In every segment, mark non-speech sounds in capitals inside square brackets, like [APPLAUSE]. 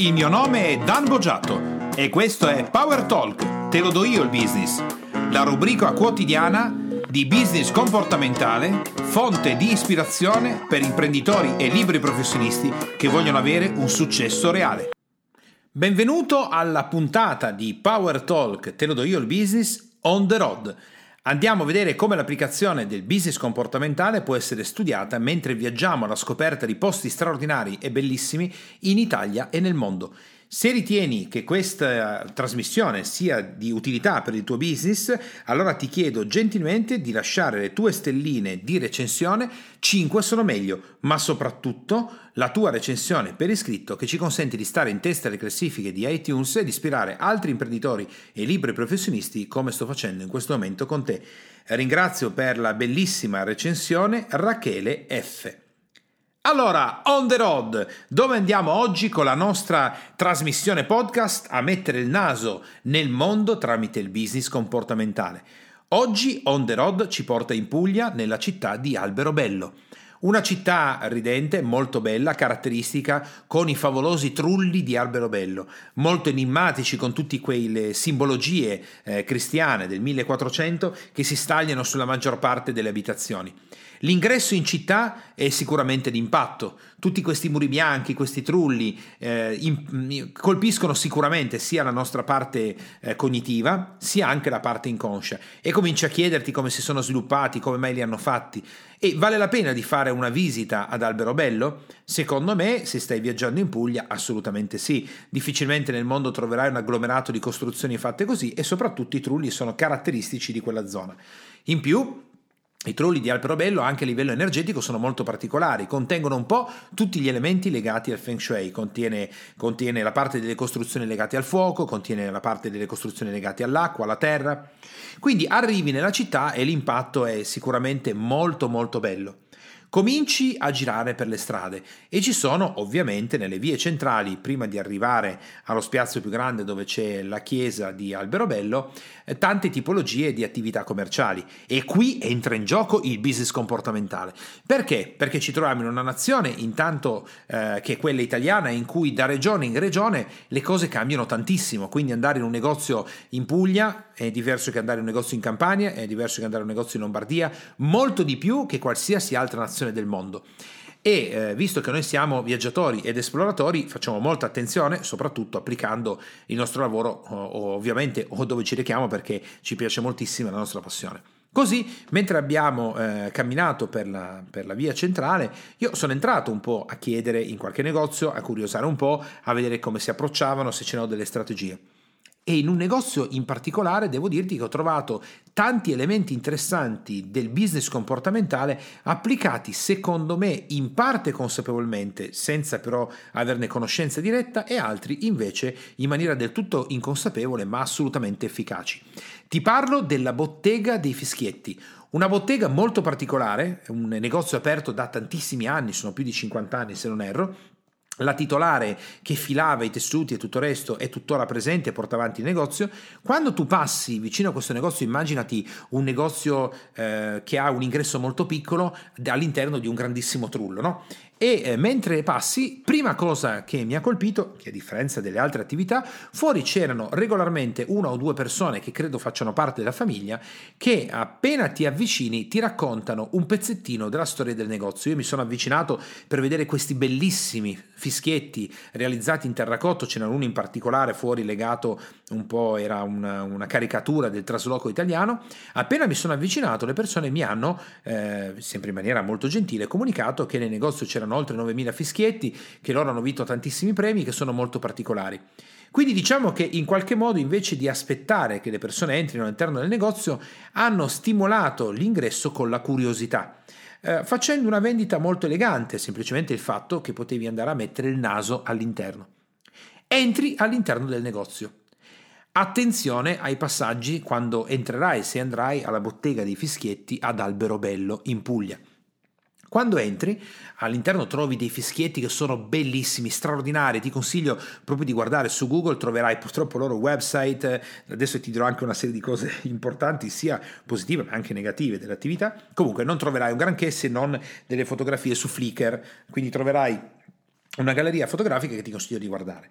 Il mio nome è Dan Boggiato e questo è Power Talk, te lo do io il business, la rubrica quotidiana di business comportamentale, fonte di ispirazione per imprenditori e libri professionisti che vogliono avere un successo reale. Benvenuto alla puntata di Power Talk, te lo do io il business on the road. Andiamo a vedere come l'applicazione del business comportamentale può essere studiata mentre viaggiamo alla scoperta di posti straordinari e bellissimi in Italia e nel mondo. Se ritieni che questa trasmissione sia di utilità per il tuo business, allora ti chiedo gentilmente di lasciare le tue stelline di recensione, 5 sono meglio, ma soprattutto la tua recensione per iscritto che ci consente di stare in testa alle classifiche di iTunes e di ispirare altri imprenditori e libri professionisti come sto facendo in questo momento con te. Ringrazio per la bellissima recensione Rachele F. Allora, on the road, dove andiamo oggi con la nostra trasmissione podcast a mettere il naso nel mondo tramite il business comportamentale? Oggi on the road ci porta in Puglia, nella città di Alberobello. Una città ridente, molto bella, caratteristica, con i favolosi trulli di Alberobello, molto enigmatici con tutte quelle simbologie eh, cristiane del 1400 che si stagliano sulla maggior parte delle abitazioni. L'ingresso in città è sicuramente d'impatto. Tutti questi muri bianchi, questi trulli eh, in, colpiscono sicuramente sia la nostra parte eh, cognitiva, sia anche la parte inconscia. E cominci a chiederti come si sono sviluppati, come mai li hanno fatti. E vale la pena di fare una visita ad Alberobello? Secondo me, se stai viaggiando in Puglia, assolutamente sì. Difficilmente nel mondo troverai un agglomerato di costruzioni fatte così e soprattutto i trulli sono caratteristici di quella zona. In più, i trulli di Alperobello anche a livello energetico sono molto particolari, contengono un po' tutti gli elementi legati al Feng Shui, contiene, contiene, la parte delle costruzioni legate al fuoco, contiene la parte delle costruzioni legate all'acqua, alla terra. Quindi arrivi nella città e l'impatto è sicuramente molto molto bello cominci a girare per le strade. E ci sono ovviamente nelle vie centrali, prima di arrivare allo spiazzo più grande dove c'è la chiesa di Alberobello, eh, tante tipologie di attività commerciali. E qui entra in gioco il business comportamentale. Perché? Perché ci troviamo in una nazione intanto eh, che è quella italiana in cui da regione in regione le cose cambiano tantissimo, quindi andare in un negozio in Puglia è diverso che andare in un negozio in Campania, è diverso che andare in un negozio in Lombardia, molto di più che qualsiasi altra nazione esplorazione del mondo. E eh, visto che noi siamo viaggiatori ed esploratori, facciamo molta attenzione, soprattutto applicando il nostro lavoro, ovviamente, o dove ci rechiamo, perché ci piace moltissimo la nostra passione. Così, mentre abbiamo eh, camminato per la, per la, via centrale, io sono entrato un po' a chiedere in qualche negozio, a curiosare un po', a vedere come si approcciavano, se c'erano delle strategie. E in un negozio in particolare devo dirti che ho trovato tanti elementi interessanti del business comportamentale applicati secondo me in parte consapevolmente, senza però averne conoscenza diretta, e altri invece in maniera del tutto inconsapevole ma assolutamente efficaci. Ti parlo della bottega dei fischietti. Una bottega molto particolare, un negozio aperto da tantissimi anni, sono più di 50 anni se non erro, la titolare che filava i tessuti e tutto il resto è tuttora presente e porta avanti il negozio. Quando tu passi vicino a questo negozio, immaginati un negozio eh, che ha un ingresso molto piccolo all'interno di un grandissimo trullo, no? E eh, mentre passi, prima cosa che mi ha colpito, che a differenza delle altre attività, fuori c'erano regolarmente una o due persone che credo facciano parte della famiglia, che appena ti avvicini ti raccontano un pezzettino della storia del negozio. Io mi sono avvicinato per vedere questi bellissimi fischietti realizzati in terracotto, ce n'era uno in particolare fuori legato un po', era una, una caricatura del trasloco italiano. Appena mi sono avvicinato, le persone mi hanno, eh, sempre in maniera molto gentile, comunicato che nel negozio c'erano c'erano oltre 9.000 fischietti, che loro hanno vinto tantissimi premi, che sono molto particolari. Quindi diciamo che in qualche modo invece di aspettare che le persone entrino all'interno del negozio, hanno stimolato l'ingresso con la curiosità. Eh, facendo una vendita molto elegante, semplicemente il fatto che potevi andare a mettere il naso all'interno. Entri all'interno del negozio. Attenzione ai passaggi quando entrerai, se andrai alla bottega dei fischietti ad Alberobello in Puglia. Quando entri, all'interno trovi dei fischietti che sono bellissimi, straordinari. Ti consiglio proprio di guardare su Google, troverai purtroppo il loro website. Adesso ti dirò anche una serie di cose [LAUGHS] importanti, sia positive ma anche negative dell'attività. Comunque, non troverai un granché se non delle fotografie su Flickr, quindi troverai una galleria fotografica che ti consiglio di guardare.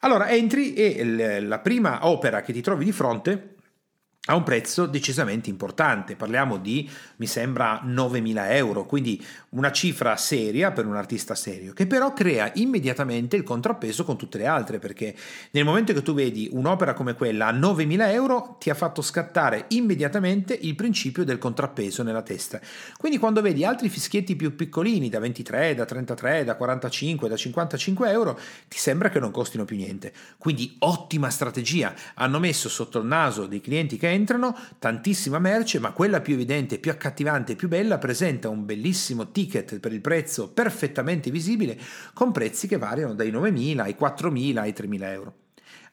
Allora entri e la prima opera che ti trovi di fronte a un prezzo decisamente importante, parliamo di, mi sembra, 9.000 euro, quindi una cifra seria per un artista serio, che però crea immediatamente il contrappeso con tutte le altre, perché nel momento che tu vedi un'opera come quella a 9.000 euro ti ha fatto scattare immediatamente il principio del contrappeso nella testa. Quindi quando vedi altri fischietti più piccolini, da 23, da 33, da 45, da 55 euro, ti sembra che non costino più niente. Quindi ottima strategia, hanno messo sotto il naso dei clienti che entrano tantissima merce, ma quella più evidente, più accattivante e più bella presenta un bellissimo ticket per il prezzo perfettamente visibile, con prezzi che variano dai 9.000 ai 4.000 ai 3.000 euro.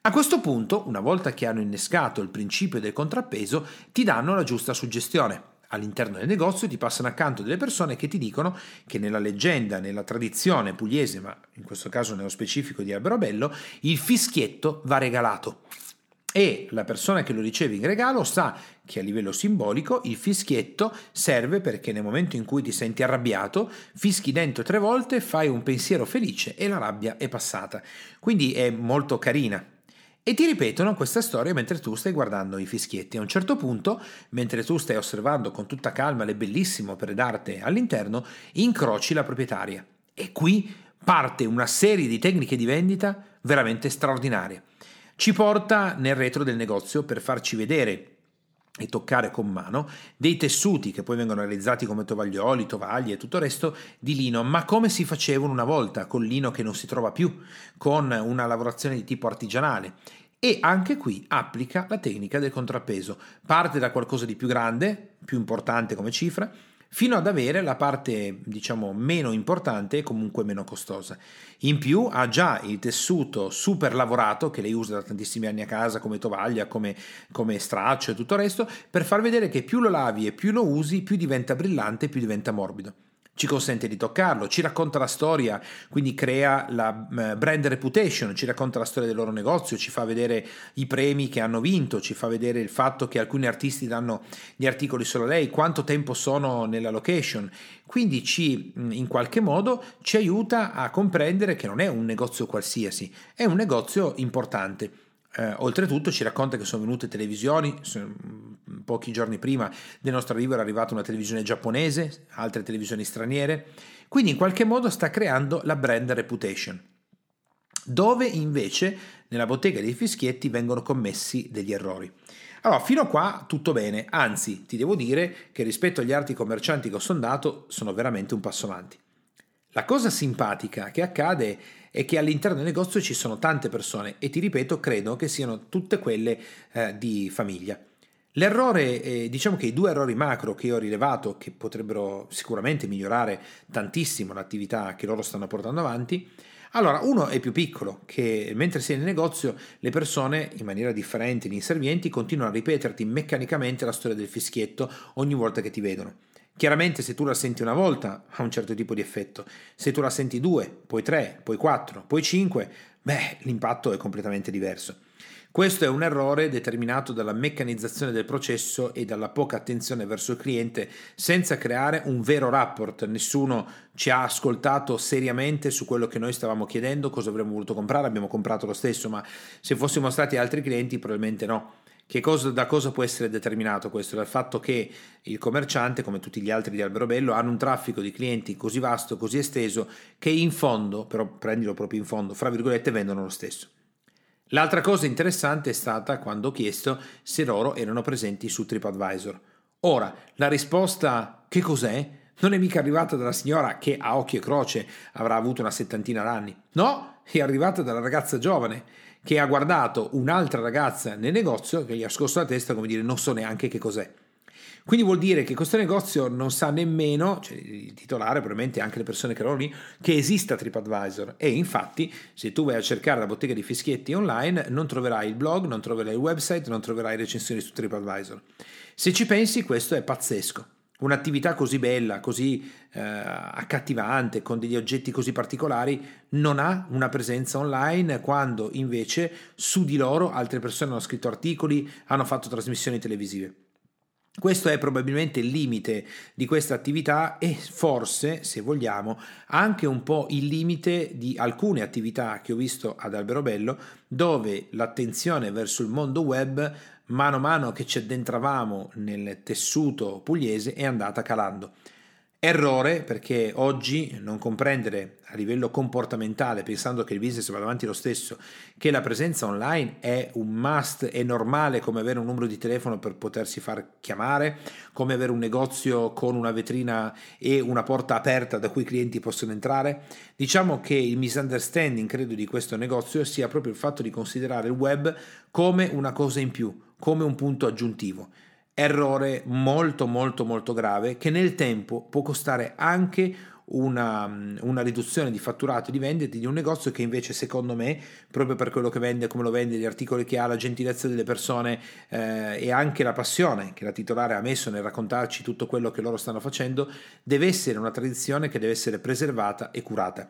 A questo punto, una volta che hanno innescato il principio del contrappeso, ti danno la giusta suggestione. All'interno del negozio ti passano accanto delle persone che ti dicono che nella leggenda, nella tradizione pugliese, ma in questo caso nello specifico di Alberobello, il fischietto va regalato e la persona che lo riceve in regalo sa che a livello simbolico il fischietto serve perché nel momento in cui ti senti arrabbiato, fischi dentro tre volte, fai un pensiero felice e la rabbia è passata. Quindi è molto carina. E ti ripetono questa storia mentre tu stai guardando i fischietti. A un certo punto, mentre tu stai osservando con tutta calma le bellissime opere d'arte all'interno, incroci la proprietaria. E qui parte una serie di tecniche di vendita veramente straordinarie. Ci porta nel retro del negozio per farci vedere e toccare con mano dei tessuti che poi vengono realizzati come tovaglioli, tovaglie e tutto il resto di lino, ma come si facevano una volta con lino che non si trova più, con una lavorazione di tipo artigianale. E anche qui applica la tecnica del contrappeso. Parte da qualcosa di più grande, più importante come cifra, fino ad avere la parte diciamo meno importante e comunque meno costosa. In più ha già il tessuto super lavorato che lei usa da tantissimi anni a casa come tovaglia, come, come straccio e tutto il resto, per far vedere che più lo lavi e più lo usi, più diventa brillante, più diventa morbido ci consente di toccarlo, ci racconta la storia, quindi crea la eh, brand reputation, ci racconta la storia del loro negozio, ci fa vedere i premi che hanno vinto, ci fa vedere il fatto che alcuni artisti danno gli articoli solo a lei, quanto tempo sono nella location, quindi ci mm, in qualche modo ci aiuta a comprendere che non è un negozio qualsiasi, è un negozio importante. Eh, oltretutto ci racconta che sono venute televisioni, mm, pochi giorni prima del nostro arrivo era arrivata una televisione giapponese, altre televisioni straniere, quindi in qualche modo sta creando la brand reputation, dove invece nella bottega dei fischietti vengono commessi degli errori. Allora, fino a qua tutto bene, anzi ti devo dire che rispetto agli altri commercianti che ho sondato sono veramente un passo avanti. La cosa simpatica che accade è che all'interno del negozio ci sono tante persone e ti ripeto, credo che siano tutte quelle eh, di famiglia. L'errore, eh, diciamo che i due errori macro che ho rilevato, che potrebbero sicuramente migliorare tantissimo l'attività che loro stanno portando avanti, allora, uno è più piccolo, che mentre sei nel negozio le persone, in maniera differente, gli inservienti, continuano a ripeterti meccanicamente la storia del fischietto ogni volta che ti vedono. Chiaramente se tu la senti una volta ha un certo tipo di effetto, se tu la senti due, poi tre, poi quattro, poi cinque, beh, l'impatto è completamente diverso. Questo è un errore determinato dalla meccanizzazione del processo e dalla poca attenzione verso il cliente senza creare un vero rapport. Nessuno ci ha ascoltato seriamente su quello che noi stavamo chiedendo, cosa avremmo voluto comprare, abbiamo comprato lo stesso, ma se fossimo stati altri clienti probabilmente no. Cosa, da cosa può essere determinato questo? Dal fatto che il commerciante, come tutti gli altri di Alberobello, hanno un traffico di clienti così vasto, così esteso, che in fondo, però prendilo proprio in fondo, fra virgolette, vendono lo stesso. L'altra cosa interessante è stata quando ho chiesto se loro erano presenti su TripAdvisor. Ora, la risposta che cos'è? Non è mica arrivata dalla signora che a occhio e croce avrà avuto una settantina d'anni. No, è arrivata dalla ragazza giovane che ha guardato un'altra ragazza nel negozio che gli ha scosso la testa come dire non so neanche che cos'è. Quindi vuol dire che questo negozio non sa nemmeno, cioè il titolare, probabilmente anche le persone che erano lì, che esista TripAdvisor. E infatti, se tu vai a cercare la bottega di fischietti online, non troverai il blog, non troverai il website, non troverai recensioni su TripAdvisor. Se ci pensi, questo è pazzesco. Un'attività così bella, così eh, accattivante, con degli oggetti così particolari, non ha una presenza online quando invece su di loro altre persone hanno scritto articoli, hanno fatto trasmissioni televisive. Questo è probabilmente il limite di questa attività e forse, se vogliamo, anche un po' il limite di alcune attività che ho visto ad Alberobello, dove l'attenzione verso il mondo web, mano a mano che ci addentravamo nel tessuto pugliese, è andata calando. Errore perché oggi non comprendere a livello comportamentale, pensando che il business vada avanti lo stesso, che la presenza online è un must, è normale come avere un numero di telefono per potersi far chiamare, come avere un negozio con una vetrina e una porta aperta da cui i clienti possono entrare. Diciamo che il misunderstanding, credo, di questo negozio sia proprio il fatto di considerare il web come una cosa in più, come un punto aggiuntivo errore molto molto molto grave che nel tempo può costare anche una, una, riduzione di fatturato e di vendite di un negozio che invece secondo me proprio per quello che vende, come lo vende, gli articoli che ha, la gentilezza delle persone eh, e anche la passione che la titolare ha messo nel raccontarci tutto quello che loro stanno facendo deve essere una tradizione che deve essere preservata e curata.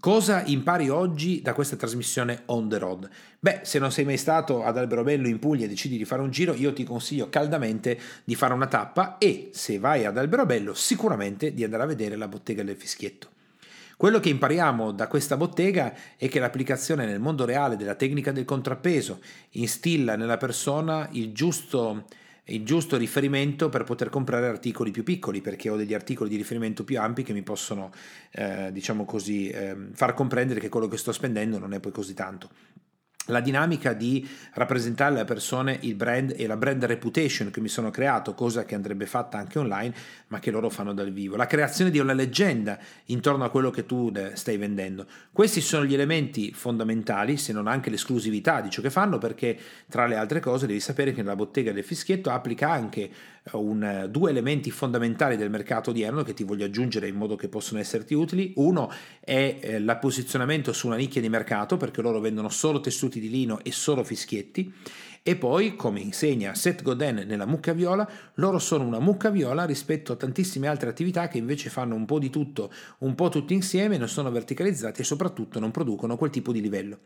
Cosa impari oggi da questa trasmissione on the road? Beh, se non sei mai stato ad Alberobello in Puglia e decidi di fare un giro, io ti consiglio caldamente di fare una tappa e se vai ad Alberobello sicuramente di andare a vedere la bottega del fischietto. Quello che impariamo da questa bottega è che l'applicazione nel mondo reale della tecnica del contrappeso instilla nella persona il giusto il giusto riferimento per poter comprare articoli più piccoli, perché ho degli articoli di riferimento più ampi che mi possono, eh, diciamo così, eh, far comprendere che quello che sto spendendo non è poi così tanto la dinamica di rappresentare alle persone il brand e la brand reputation che mi sono creato, cosa che andrebbe fatta anche online, ma che loro fanno dal vivo. La creazione di una leggenda intorno a quello che tu eh, stai vendendo. Questi sono gli elementi fondamentali, se non anche l'esclusività di ciò che fanno, perché tra le altre cose devi sapere che nella bottega del fischietto applica anche un, due elementi fondamentali del mercato odierno che ti voglio aggiungere in modo che possono esserti utili. Uno è eh, il posizionamento su una nicchia di mercato perché loro vendono solo tessuti di lino e solo fischietti. E poi, come insegna Seth Godin nella mucca viola, loro sono una mucca viola rispetto a tantissime altre attività che invece fanno un po' di tutto, un po' tutti insieme, non sono verticalizzati e soprattutto non producono quel tipo di livello.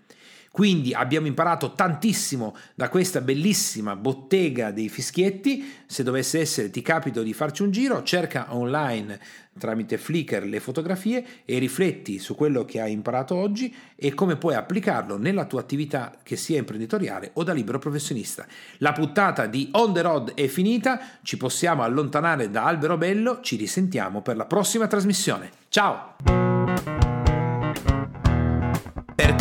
Quindi abbiamo imparato tantissimo da questa bellissima bottega dei fischietti. Se dovesse essere, ti capito di farci un giro, cerca online tramite Flickr le fotografie e rifletti su quello che hai imparato oggi e come puoi applicarlo nella tua attività che sia imprenditoriale o da libero professionista. La puntata di On the Road è finita, ci possiamo allontanare da Albero Bello, ci risentiamo per la prossima trasmissione. Ciao!